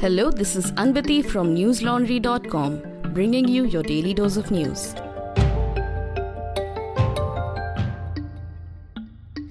Hello, this is Anvati from newslaundry.com, bringing you your daily dose of news.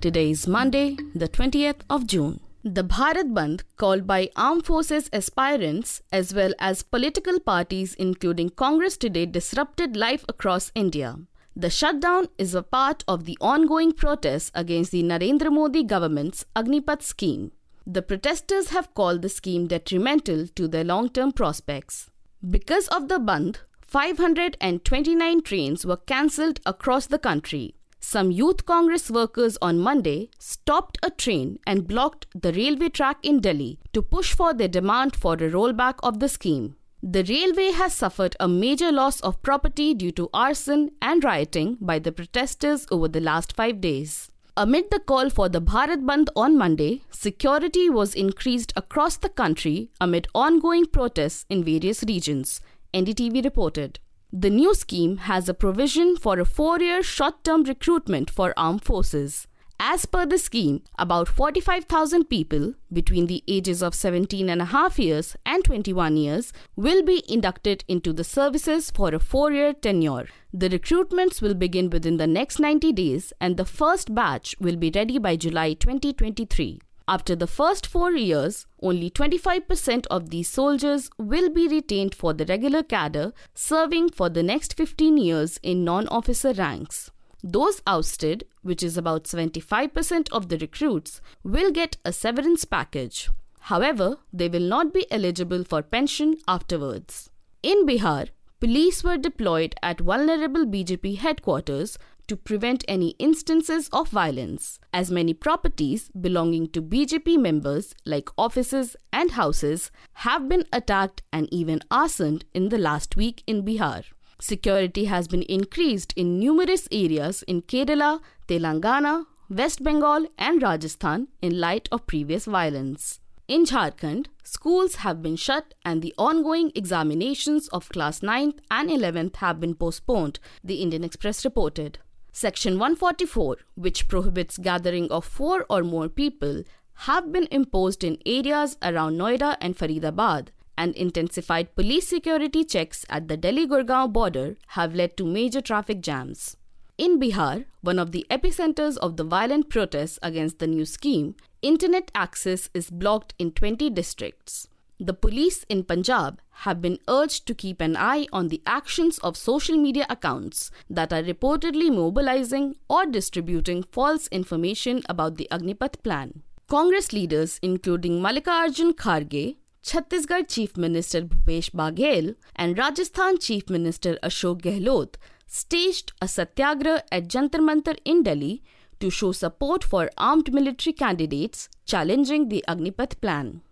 Today is Monday, the 20th of June. The Bharat Bandh, called by armed forces aspirants as well as political parties, including Congress today, disrupted life across India. The shutdown is a part of the ongoing protests against the Narendra Modi government's Agnipath scheme. The protesters have called the scheme detrimental to their long term prospects. Because of the Bandh, 529 trains were cancelled across the country. Some Youth Congress workers on Monday stopped a train and blocked the railway track in Delhi to push for their demand for a rollback of the scheme. The railway has suffered a major loss of property due to arson and rioting by the protesters over the last five days. Amid the call for the Bharat Bandh on Monday, security was increased across the country amid ongoing protests in various regions, NDTV reported. The new scheme has a provision for a four year short term recruitment for armed forces. As per the scheme, about 45,000 people between the ages of 17 and a half years and 21 years will be inducted into the services for a four year tenure. The recruitments will begin within the next 90 days and the first batch will be ready by July 2023. After the first four years, only 25% of these soldiers will be retained for the regular cadre, serving for the next 15 years in non officer ranks. Those ousted, which is about 75% of the recruits, will get a severance package. However, they will not be eligible for pension afterwards. In Bihar, police were deployed at vulnerable BJP headquarters to prevent any instances of violence, as many properties belonging to BJP members, like offices and houses, have been attacked and even arsoned in the last week in Bihar. Security has been increased in numerous areas in Kerala, Telangana, West Bengal, and Rajasthan in light of previous violence. In Jharkhand, schools have been shut and the ongoing examinations of class 9th and 11th have been postponed, the Indian Express reported. Section 144, which prohibits gathering of four or more people, have been imposed in areas around Noida and Faridabad, and intensified police security checks at the Delhi Gurgaon border have led to major traffic jams. In Bihar, one of the epicenters of the violent protests against the new scheme, internet access is blocked in 20 districts. The police in Punjab have been urged to keep an eye on the actions of social media accounts that are reportedly mobilizing or distributing false information about the Agnipath plan. Congress leaders, including Malika Mallikarjun Kharge, Chhattisgarh Chief Minister Bhupesh Baghel and Rajasthan Chief Minister Ashok Gehlot staged a satyagrah at Jantar Mantar in Delhi to show support for armed military candidates challenging the Agnipath plan.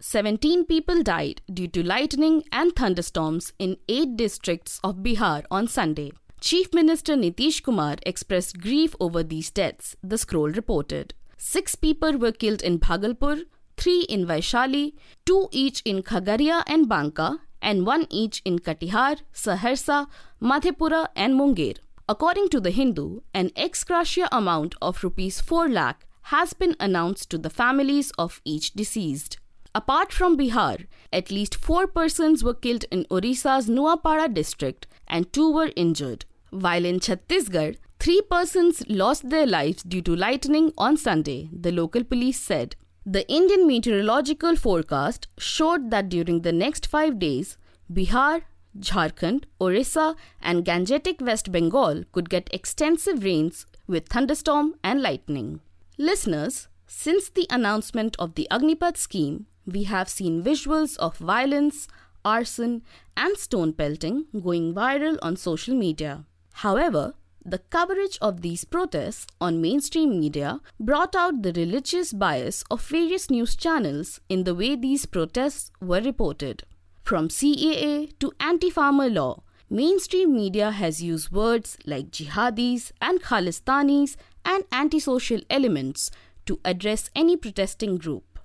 17 people died due to lightning and thunderstorms in 8 districts of Bihar on Sunday. Chief Minister Nitish Kumar expressed grief over these deaths, the scroll reported. Six people were killed in Bhagalpur, three in Vaishali, two each in Khagaria and Banka, and one each in Katihar, Saharsa, Madhepura, and Munger. According to the Hindu, an ex gratia amount of rupees 4 lakh has been announced to the families of each deceased. Apart from Bihar, at least four persons were killed in Orissa's Nuapara district and two were injured. While in Chhattisgarh, three persons lost their lives due to lightning on Sunday, the local police said. The Indian meteorological forecast showed that during the next five days, Bihar, Jharkhand, Orissa, and Gangetic West Bengal could get extensive rains with thunderstorm and lightning. Listeners, since the announcement of the Agnipath scheme, we have seen visuals of violence, arson, and stone pelting going viral on social media. However, the coverage of these protests on mainstream media brought out the religious bias of various news channels in the way these protests were reported. From CAA to anti farmer law, mainstream media has used words like jihadis and khalistanis and antisocial elements to address any protesting group.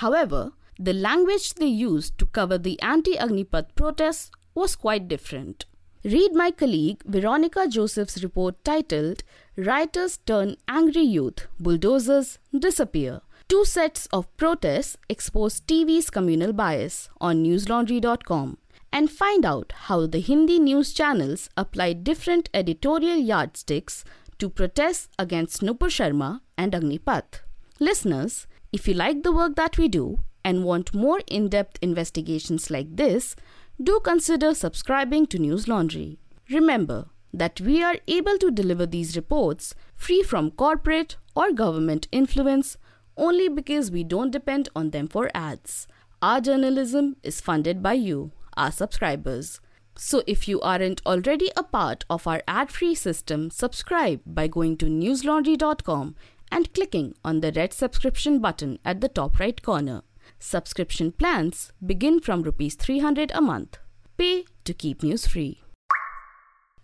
However, the language they used to cover the anti Agnipath protests was quite different. Read my colleague Veronica Joseph's report titled Rioters Turn Angry Youth, Bulldozers Disappear, Two sets of protests expose TV's communal bias on newslaundry.com and find out how the Hindi news channels apply different editorial yardsticks to protests against Nupur Sharma and Agnipath. Listeners, if you like the work that we do and want more in depth investigations like this, do consider subscribing to News Laundry. Remember that we are able to deliver these reports free from corporate or government influence only because we don't depend on them for ads. Our journalism is funded by you, our subscribers. So if you aren't already a part of our ad-free system, subscribe by going to newslaundry.com and clicking on the red subscription button at the top right corner. Subscription plans begin from rupees 300 a month. Pay to keep news free.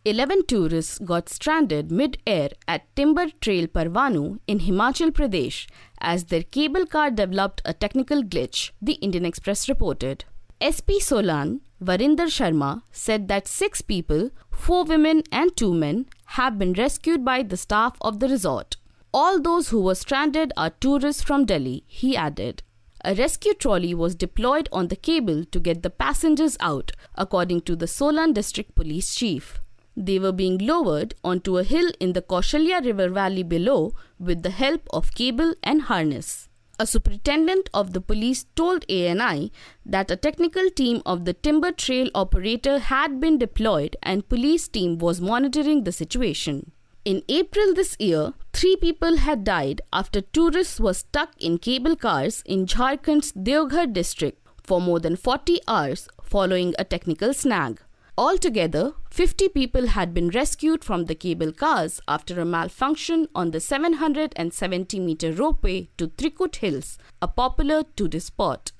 11 tourists got stranded mid-air at Timber Trail Parwanoo in Himachal Pradesh as their cable car developed a technical glitch, the Indian Express reported. SP Solan, Varinder Sharma, said that six people, four women and two men, have been rescued by the staff of the resort. All those who were stranded are tourists from Delhi, he added. A rescue trolley was deployed on the cable to get the passengers out, according to the Solan district police chief. They were being lowered onto a hill in the Kaushalya River valley below with the help of cable and harness. A superintendent of the police told ANI that a technical team of the timber trail operator had been deployed and police team was monitoring the situation. In April this year, three people had died after tourists were stuck in cable cars in Jharkhand's Deoghar district for more than 40 hours following a technical snag. Altogether, 50 people had been rescued from the cable cars after a malfunction on the 770 meter ropeway to Trikut Hills, a popular tourist spot.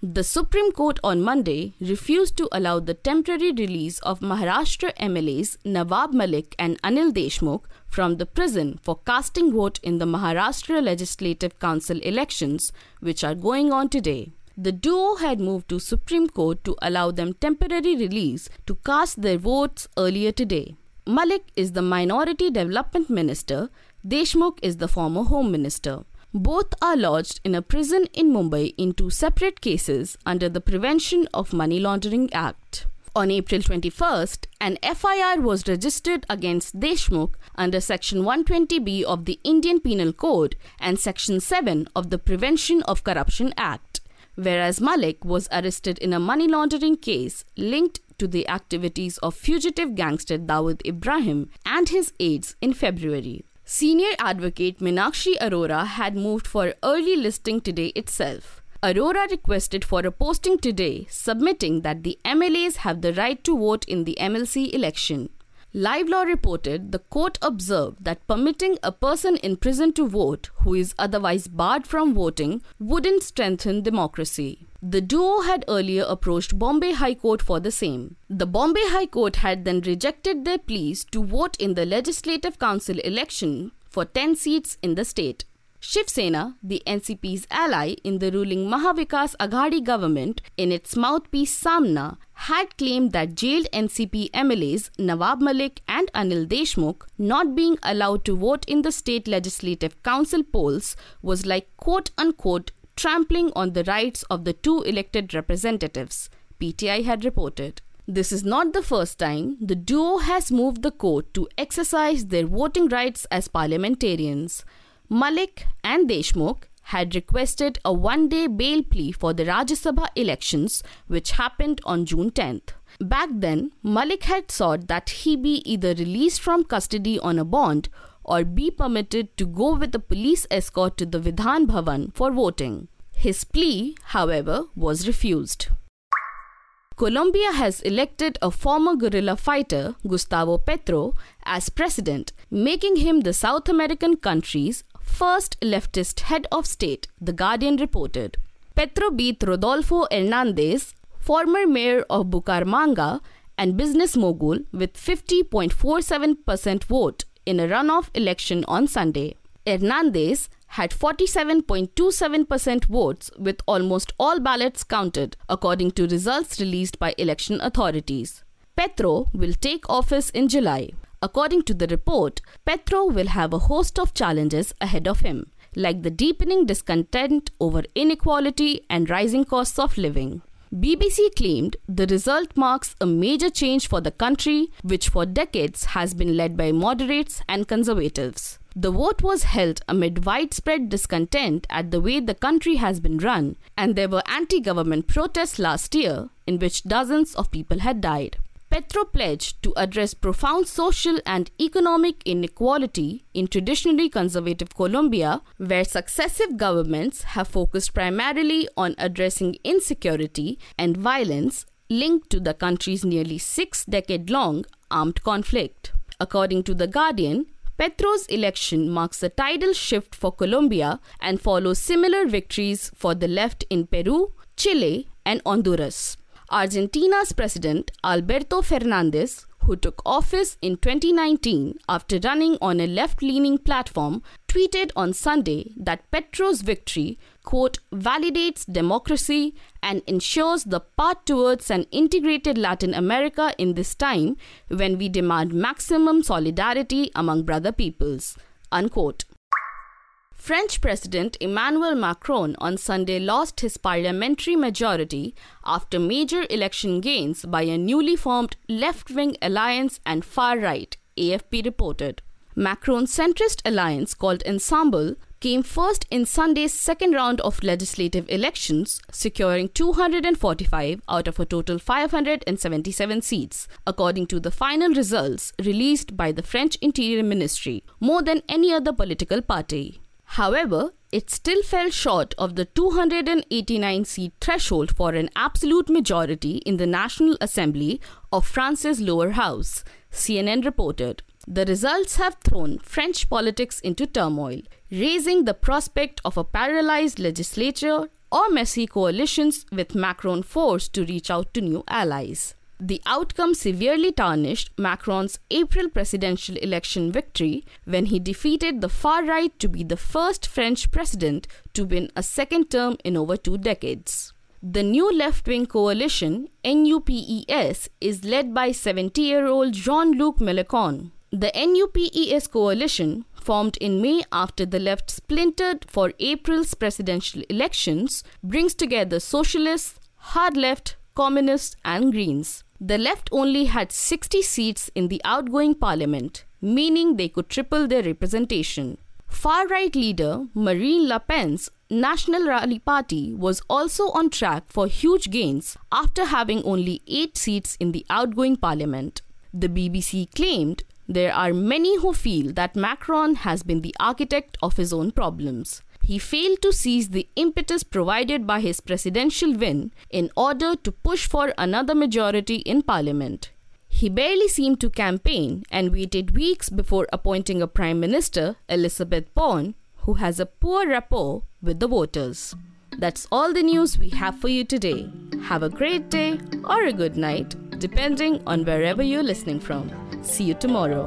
The Supreme Court on Monday refused to allow the temporary release of Maharashtra MLAs Nawab Malik and Anil Deshmukh from the prison for casting vote in the Maharashtra Legislative Council elections, which are going on today. The duo had moved to Supreme Court to allow them temporary release to cast their votes earlier today. Malik is the Minority Development Minister, Deshmukh is the former Home Minister. Both are lodged in a prison in Mumbai in two separate cases under the Prevention of Money Laundering Act. On April 21st, an FIR was registered against Deshmukh under Section 120B of the Indian Penal Code and Section 7 of the Prevention of Corruption Act whereas Malik was arrested in a money laundering case linked to the activities of fugitive gangster Dawood Ibrahim and his aides in February. Senior advocate Meenakshi Arora had moved for early listing today itself. Arora requested for a posting today, submitting that the MLAs have the right to vote in the MLC election. Live Law reported the court observed that permitting a person in prison to vote who is otherwise barred from voting wouldn't strengthen democracy. The duo had earlier approached Bombay High Court for the same. The Bombay High Court had then rejected their pleas to vote in the Legislative Council election for 10 seats in the state. Shiv Sena, the NCP's ally in the ruling Mahavikas Aghadi government, in its mouthpiece Samna, had claimed that jailed NCP MLAs Nawab Malik and Anil Deshmukh not being allowed to vote in the state legislative council polls was like quote unquote trampling on the rights of the two elected representatives, PTI had reported. This is not the first time the duo has moved the court to exercise their voting rights as parliamentarians. Malik and Deshmukh had requested a one day bail plea for the Rajya Sabha elections, which happened on June 10th. Back then, Malik had sought that he be either released from custody on a bond or be permitted to go with a police escort to the Vidhan Bhavan for voting. His plea, however, was refused. Colombia has elected a former guerrilla fighter, Gustavo Petro, as president, making him the South American country's first leftist head of state, The Guardian reported. Petro beat Rodolfo Hernandez, former mayor of Bucaramanga and business mogul, with 50.47% vote in a runoff election on Sunday. Hernandez had 47.27% votes with almost all ballots counted, according to results released by election authorities. Petro will take office in July. According to the report, Petro will have a host of challenges ahead of him. like the deepening discontent over inequality and rising costs of living. BBC claimed the result marks a major change for the country, which for decades has been led by moderates and conservatives. The vote was held amid widespread discontent at the way the country has been run, and there were anti government protests last year in which dozens of people had died. Petro pledged to address profound social and economic inequality in traditionally conservative Colombia, where successive governments have focused primarily on addressing insecurity and violence linked to the country's nearly six decade long armed conflict. According to The Guardian, Petro's election marks a tidal shift for Colombia and follows similar victories for the left in Peru, Chile, and Honduras. Argentina's president Alberto Fernandez, who took office in 2019 after running on a left leaning platform, tweeted on Sunday that Petro's victory, quote, validates democracy and ensures the path towards an integrated Latin America in this time when we demand maximum solidarity among brother peoples, unquote. French President Emmanuel Macron on Sunday lost his parliamentary majority after major election gains by a newly formed left wing alliance and far right, AFP reported. Macron's centrist alliance called Ensemble came first in Sunday's second round of legislative elections, securing 245 out of a total 577 seats, according to the final results released by the French Interior Ministry, more than any other political party. However, it still fell short of the 289 seat threshold for an absolute majority in the National Assembly of France's lower house, CNN reported. The results have thrown French politics into turmoil, raising the prospect of a paralyzed legislature or messy coalitions with Macron forced to reach out to new allies. The outcome severely tarnished Macron's April presidential election victory when he defeated the far right to be the first French president to win a second term in over two decades. The new left wing coalition, NUPES, is led by 70 year old Jean Luc Mélenchon. The NUPES coalition, formed in May after the left splintered for April's presidential elections, brings together socialists, hard left, communists, and Greens. The left only had 60 seats in the outgoing parliament, meaning they could triple their representation. Far right leader Marine Le Pen's National Rally Party was also on track for huge gains after having only 8 seats in the outgoing parliament. The BBC claimed there are many who feel that Macron has been the architect of his own problems he failed to seize the impetus provided by his presidential win in order to push for another majority in parliament. He barely seemed to campaign and waited weeks before appointing a prime minister, Elisabeth Borne, who has a poor rapport with the voters. That's all the news we have for you today. Have a great day or a good night, depending on wherever you're listening from. See you tomorrow.